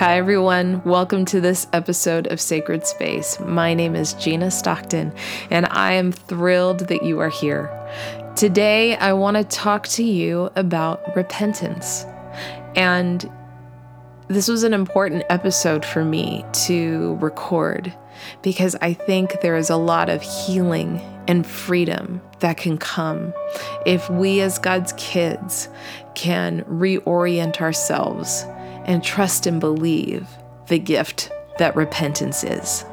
Hi, everyone. Welcome to this episode of Sacred Space. My name is Gina Stockton, and I am thrilled that you are here. Today, I want to talk to you about repentance. And this was an important episode for me to record because I think there is a lot of healing and freedom that can come if we, as God's kids, can reorient ourselves and trust and believe the gift that repentance is.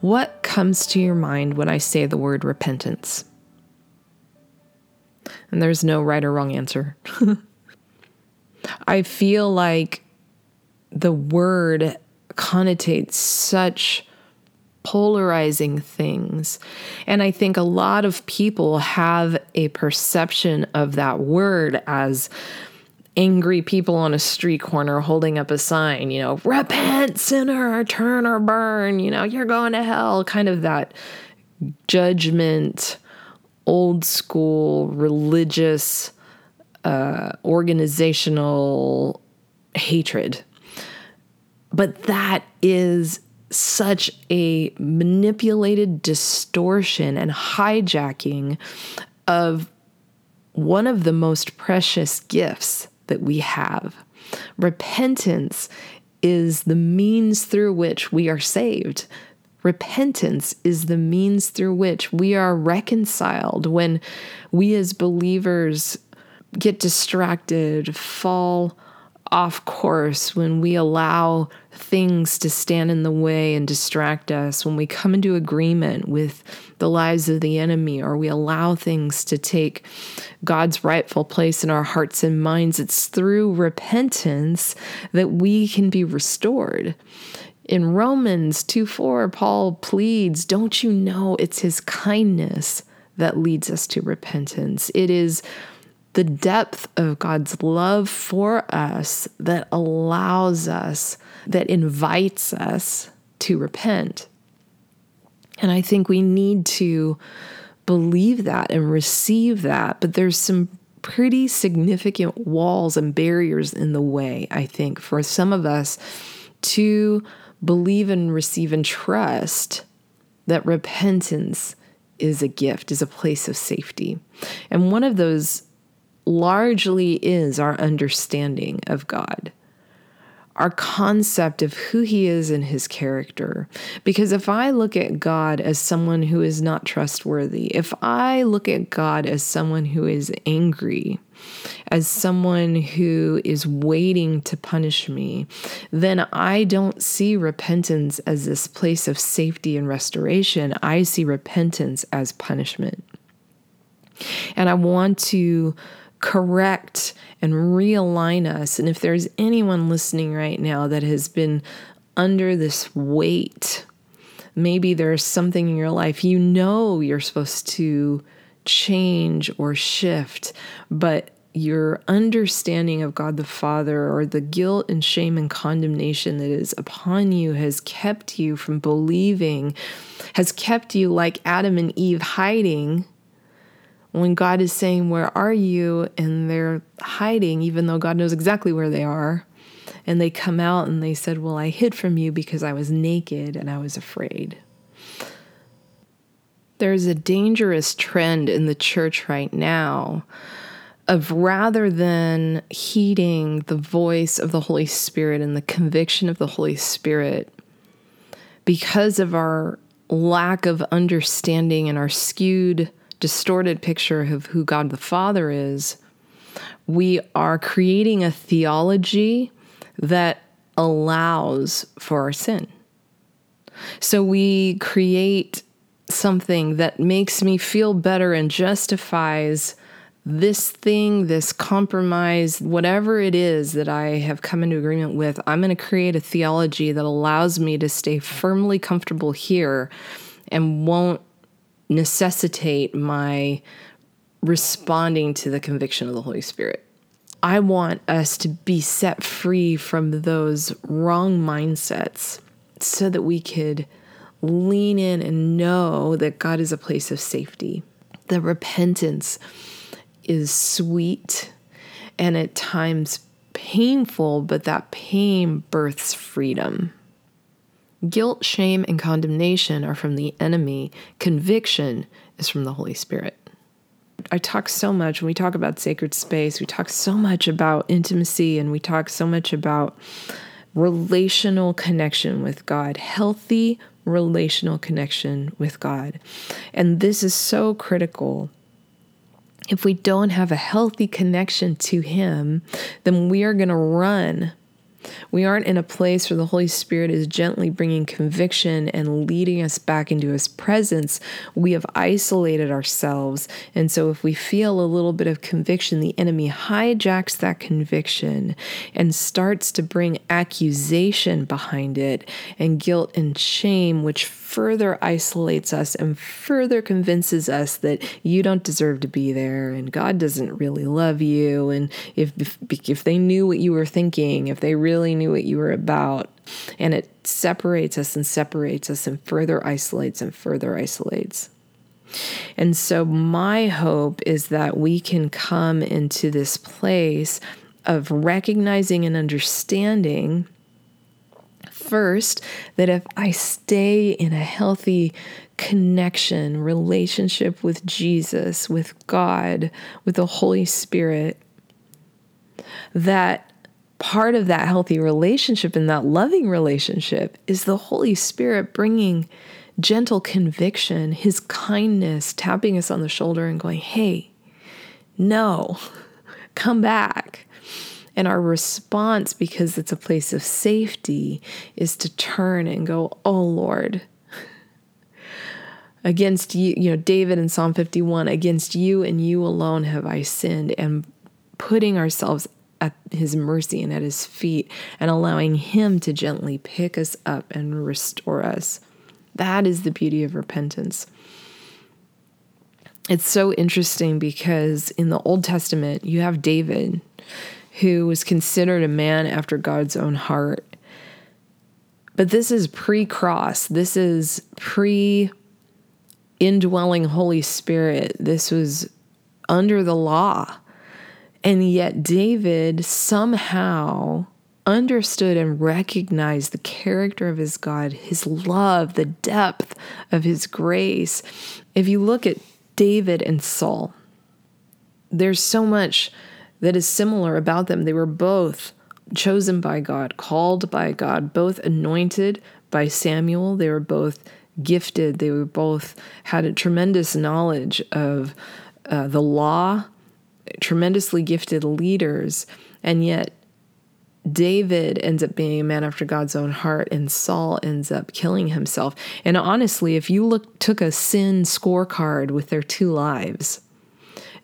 What comes to your mind when I say the word repentance? And there's no right or wrong answer. I feel like the word connotates such polarizing things. And I think a lot of people have a perception of that word as angry people on a street corner holding up a sign, you know, repent, sinner, turn or burn, you know, you're going to hell, kind of that judgment, old school, religious, uh, organizational hatred. But that is such a manipulated distortion and hijacking of one of the most precious gifts that we have. Repentance is the means through which we are saved. Repentance is the means through which we are reconciled when we as believers get distracted, fall off course, when we allow things to stand in the way and distract us, when we come into agreement with the lives of the enemy, or we allow things to take God's rightful place in our hearts and minds, it's through repentance that we can be restored. In Romans 2 4, Paul pleads, Don't you know it's his kindness that leads us to repentance? It is the depth of God's love for us that allows us, that invites us to repent. And I think we need to believe that and receive that. But there's some pretty significant walls and barriers in the way, I think, for some of us to believe and receive and trust that repentance is a gift, is a place of safety. And one of those largely is our understanding of God, our concept of who He is and His character. Because if I look at God as someone who is not trustworthy, if I look at God as someone who is angry, as someone who is waiting to punish me, then I don't see repentance as this place of safety and restoration. I see repentance as punishment. And I want to correct and realign us. And if there's anyone listening right now that has been under this weight, maybe there's something in your life you know you're supposed to change or shift, but your understanding of God the Father or the guilt and shame and condemnation that is upon you has kept you from believing, has kept you like Adam and Eve hiding when God is saying, Where are you? and they're hiding, even though God knows exactly where they are. And they come out and they said, Well, I hid from you because I was naked and I was afraid. There's a dangerous trend in the church right now of rather than heeding the voice of the Holy Spirit and the conviction of the Holy Spirit, because of our lack of understanding and our skewed distorted picture of who God the Father is, we are creating a theology that allows for our sin. So we create something that makes me feel better and justifies this thing, this compromise, whatever it is that I have come into agreement with. I'm going to create a theology that allows me to stay firmly comfortable here and won't necessitate my responding to the conviction of the Holy Spirit. I want us to be set free from those wrong mindsets so that we could lean in and know that God is a place of safety. The repentance is sweet and at times painful, but that pain births freedom. Guilt, shame, and condemnation are from the enemy. Conviction is from the Holy Spirit. I talk so much when we talk about sacred space, we talk so much about intimacy and we talk so much about relational connection with God, healthy relational connection with God. And this is so critical. If we don't have a healthy connection to Him, then we are going to run we aren't in a place where the Holy Spirit is gently bringing conviction and leading us back into His presence. We have isolated ourselves. And so, if we feel a little bit of conviction, the enemy hijacks that conviction and starts to bring accusation behind it and guilt and shame, which further isolates us and further convinces us that you don't deserve to be there and God doesn't really love you. And if, if, if they knew what you were thinking, if they really knew what you were about, and it separates us and separates us and further isolates and further isolates. And so, my hope is that we can come into this place of recognizing and understanding first that if I stay in a healthy connection, relationship with Jesus, with God, with the Holy Spirit, that part of that healthy relationship and that loving relationship is the Holy Spirit bringing gentle conviction, His kindness, tapping us on the shoulder and going, hey, no, come back. And our response, because it's a place of safety, is to turn and go, Oh Lord, against you, you know, David in Psalm 51, against you and you alone have I sinned, and putting ourselves at his mercy and at his feet and allowing him to gently pick us up and restore us. That is the beauty of repentance. It's so interesting because in the Old Testament, you have David who was considered a man after God's own heart. But this is pre cross. This is pre indwelling Holy Spirit. This was under the law. And yet, David somehow understood and recognized the character of his God, his love, the depth of his grace. If you look at David and Saul, there's so much that is similar about them. They were both chosen by God, called by God, both anointed by Samuel. They were both gifted. They were both had a tremendous knowledge of uh, the law, tremendously gifted leaders, and yet David ends up being a man after God's own heart, and Saul ends up killing himself. And honestly, if you look took a sin scorecard with their two lives,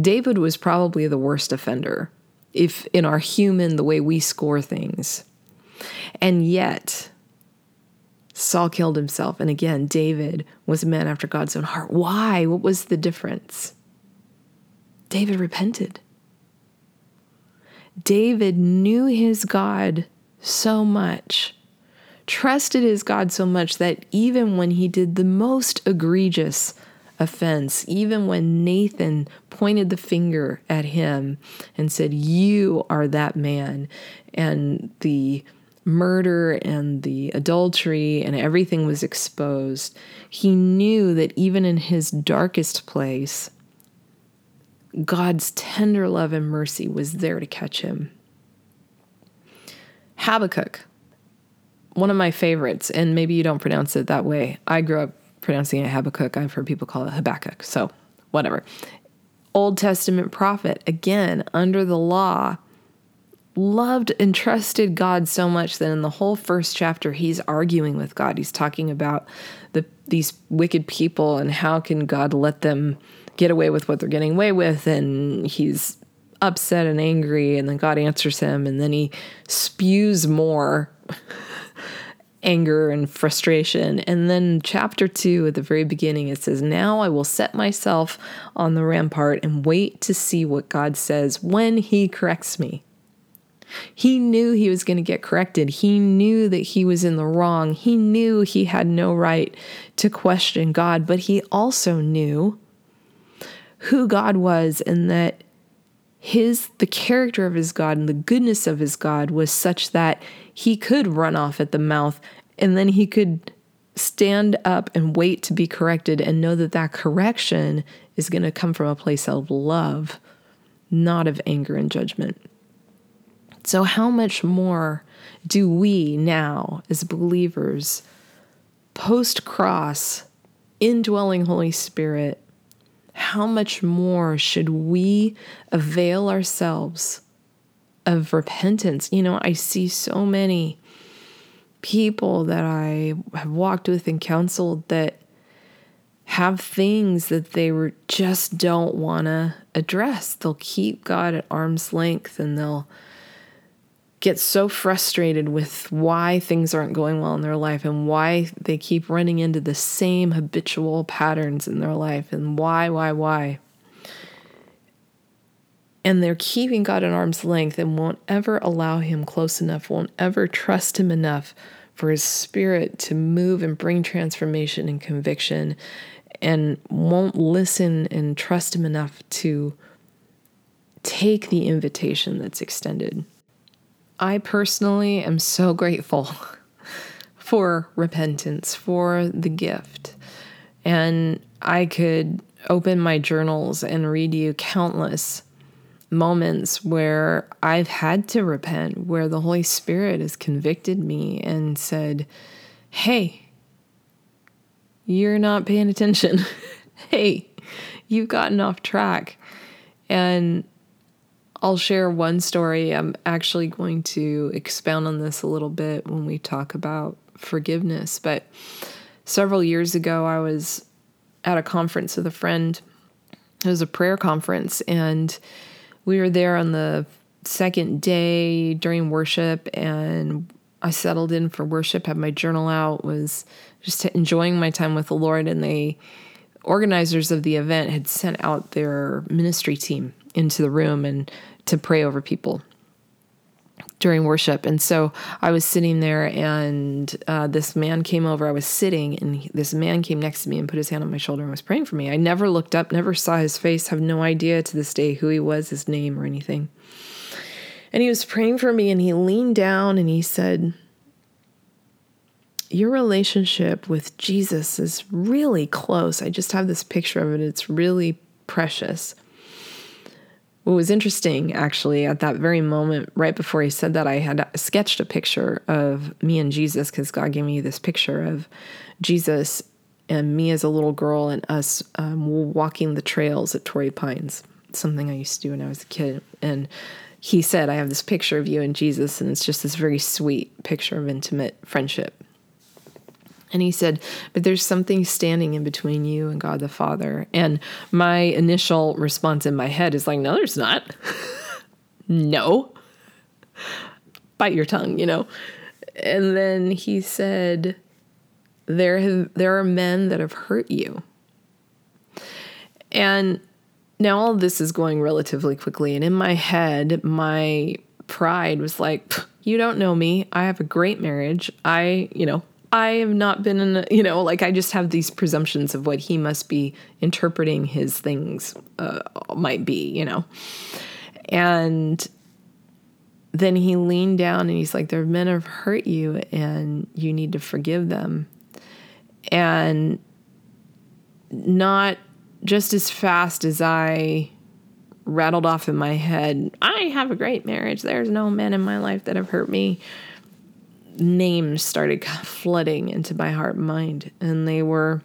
David was probably the worst offender, if in our human, the way we score things. And yet, Saul killed himself. And again, David was a man after God's own heart. Why? What was the difference? David repented. David knew his God so much, trusted his God so much that even when he did the most egregious offense, even when Nathan pointed the finger at him and said, You are that man, and the murder and the adultery and everything was exposed, he knew that even in his darkest place, God's tender love and mercy was there to catch him. Habakkuk, one of my favorites, and maybe you don't pronounce it that way. I grew up pronouncing it Habakkuk. I've heard people call it Habakkuk. So, whatever. Old Testament prophet, again, under the law, loved and trusted God so much that in the whole first chapter, he's arguing with God. He's talking about the, these wicked people and how can God let them get away with what they're getting away with. And he's upset and angry. And then God answers him. And then he spews more anger and frustration. And then, chapter two, at the very beginning, it says, Now I will set myself on the rampart and wait to see what God says when He corrects me. He knew he was going to get corrected. He knew that he was in the wrong. He knew he had no right to question God, but he also knew who God was and that his the character of his God and the goodness of his God was such that he could run off at the mouth and then he could stand up and wait to be corrected and know that that correction is going to come from a place of love, not of anger and judgment. So, how much more do we now, as believers, post cross, indwelling Holy Spirit, how much more should we avail ourselves of repentance? You know, I see so many people that I have walked with and counseled that have things that they were just don't want to address. They'll keep God at arm's length and they'll get so frustrated with why things aren't going well in their life and why they keep running into the same habitual patterns in their life and why, why, why. And they're keeping God at arm's length and won't ever allow Him close enough, won't ever trust Him enough for His Spirit to move and bring transformation and conviction, and won't listen and trust Him enough to take the invitation that's extended. I personally am so grateful for repentance, for the gift. And I could open my journals and read you countless moments where I've had to repent, where the Holy Spirit has convicted me and said, Hey, you're not paying attention. hey, you've gotten off track. And I'll share one story. I'm actually going to expound on this a little bit when we talk about forgiveness. But several years ago, I was at a conference with a friend. It was a prayer conference, and we were there on the second day during worship, and I settled in for worship, had my journal out, was just enjoying my time with the Lord, and the organizers of the event had sent out their ministry team into the room and to pray over people during worship. And so I was sitting there, and uh, this man came over. I was sitting, and he, this man came next to me and put his hand on my shoulder and was praying for me. I never looked up, never saw his face, have no idea to this day who he was, his name, or anything. And he was praying for me, and he leaned down and he said, Your relationship with Jesus is really close. I just have this picture of it, it's really precious. What was interesting, actually, at that very moment, right before he said that, I had sketched a picture of me and Jesus because God gave me this picture of Jesus and me as a little girl and us um, walking the trails at Torrey Pines, something I used to do when I was a kid. And he said, I have this picture of you and Jesus, and it's just this very sweet picture of intimate friendship. And he said, But there's something standing in between you and God the Father. And my initial response in my head is like, No, there's not. no. Bite your tongue, you know. And then he said, there have there are men that have hurt you. And now all this is going relatively quickly. And in my head, my pride was like, you don't know me. I have a great marriage. I, you know, I have not been in, a, you know, like I just have these presumptions of what he must be interpreting his things uh, might be, you know. And then he leaned down and he's like, There are men have hurt you and you need to forgive them. And not just as fast as I rattled off in my head, I have a great marriage. There's no men in my life that have hurt me names started flooding into my heart and mind, and they were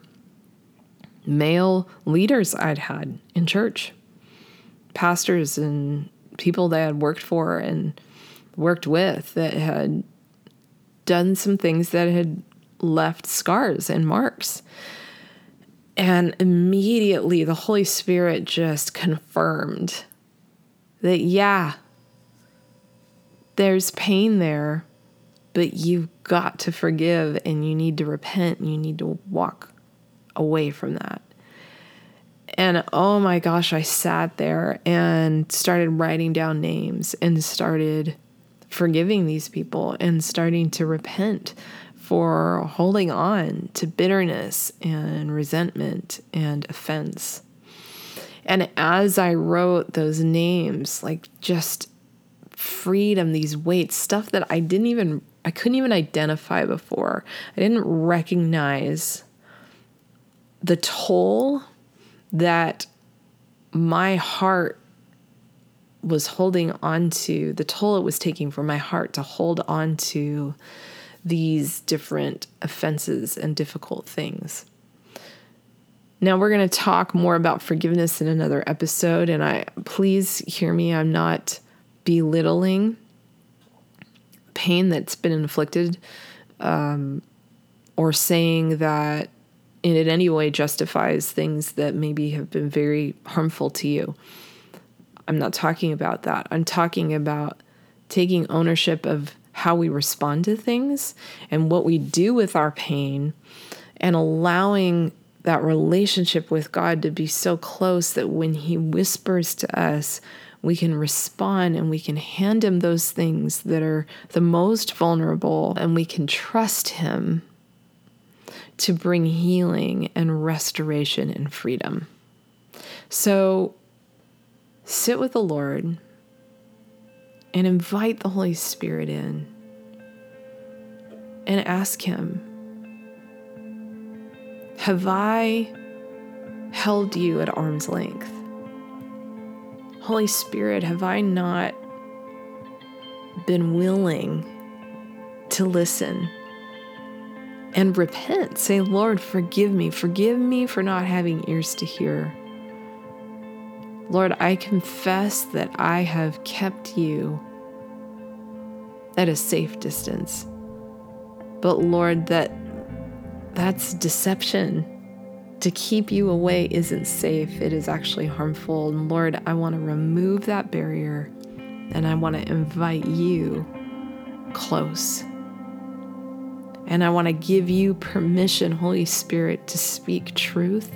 male leaders I'd had in church, pastors and people that I had worked for and worked with that had done some things that had left scars and marks. And immediately the Holy Spirit just confirmed that, yeah, there's pain there, but you've got to forgive and you need to repent and you need to walk away from that. And oh my gosh, I sat there and started writing down names and started forgiving these people and starting to repent for holding on to bitterness and resentment and offense. And as I wrote those names, like just freedom, these weights, stuff that I didn't even, I couldn't even identify before. I didn't recognize the toll that my heart was holding on to, the toll it was taking for my heart to hold on to these different offenses and difficult things. Now we're going to talk more about forgiveness in another episode and I please hear me I'm not belittling pain that's been inflicted um, or saying that in any way justifies things that maybe have been very harmful to you. I'm not talking about that. I'm talking about taking ownership of how we respond to things and what we do with our pain and allowing that relationship with God to be so close that when He whispers to us, we can respond and we can hand Him those things that are the most vulnerable and we can trust Him to bring healing and restoration and freedom. So sit with the Lord and invite the Holy Spirit in and ask Him Have I held you at arm's length? Holy Spirit, have I not been willing to listen and repent? Say, Lord, forgive me. Forgive me for not having ears to hear. Lord, I confess that I have kept you at a safe distance. But Lord, that that's deception. To keep you away isn't safe. It is actually harmful. And Lord, I want to remove that barrier and I want to invite you close. And I want to give you permission, Holy Spirit, to speak truth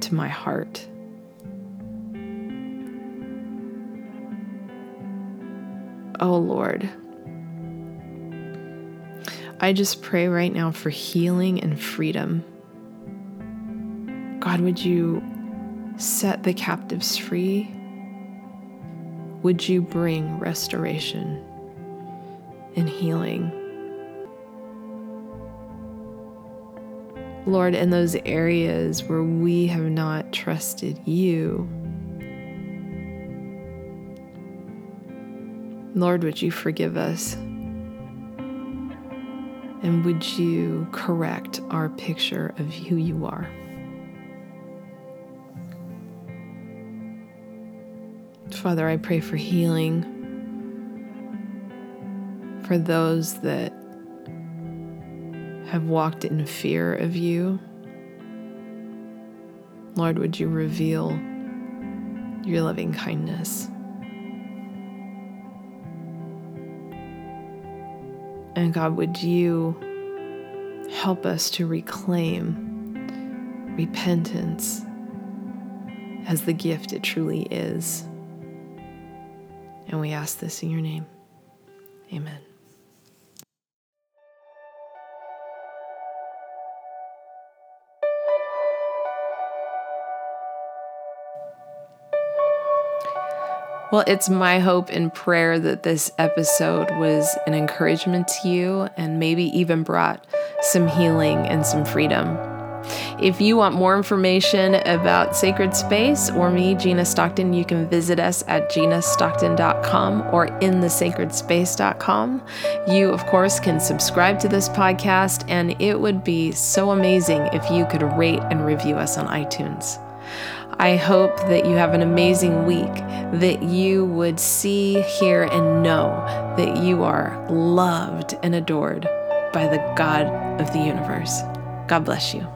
to my heart. Oh Lord, I just pray right now for healing and freedom. God, would you set the captives free? Would you bring restoration and healing? Lord, in those areas where we have not trusted you, Lord, would you forgive us? And would you correct our picture of who you are? Father, I pray for healing for those that have walked in fear of you. Lord, would you reveal your loving kindness? And God, would you help us to reclaim repentance as the gift it truly is? And we ask this in your name. Amen. Well, it's my hope and prayer that this episode was an encouragement to you and maybe even brought some healing and some freedom. If you want more information about Sacred Space or me, Gina Stockton, you can visit us at ginastockton.com or inthesacredspace.com. You, of course, can subscribe to this podcast, and it would be so amazing if you could rate and review us on iTunes. I hope that you have an amazing week, that you would see, hear, and know that you are loved and adored by the God of the universe. God bless you.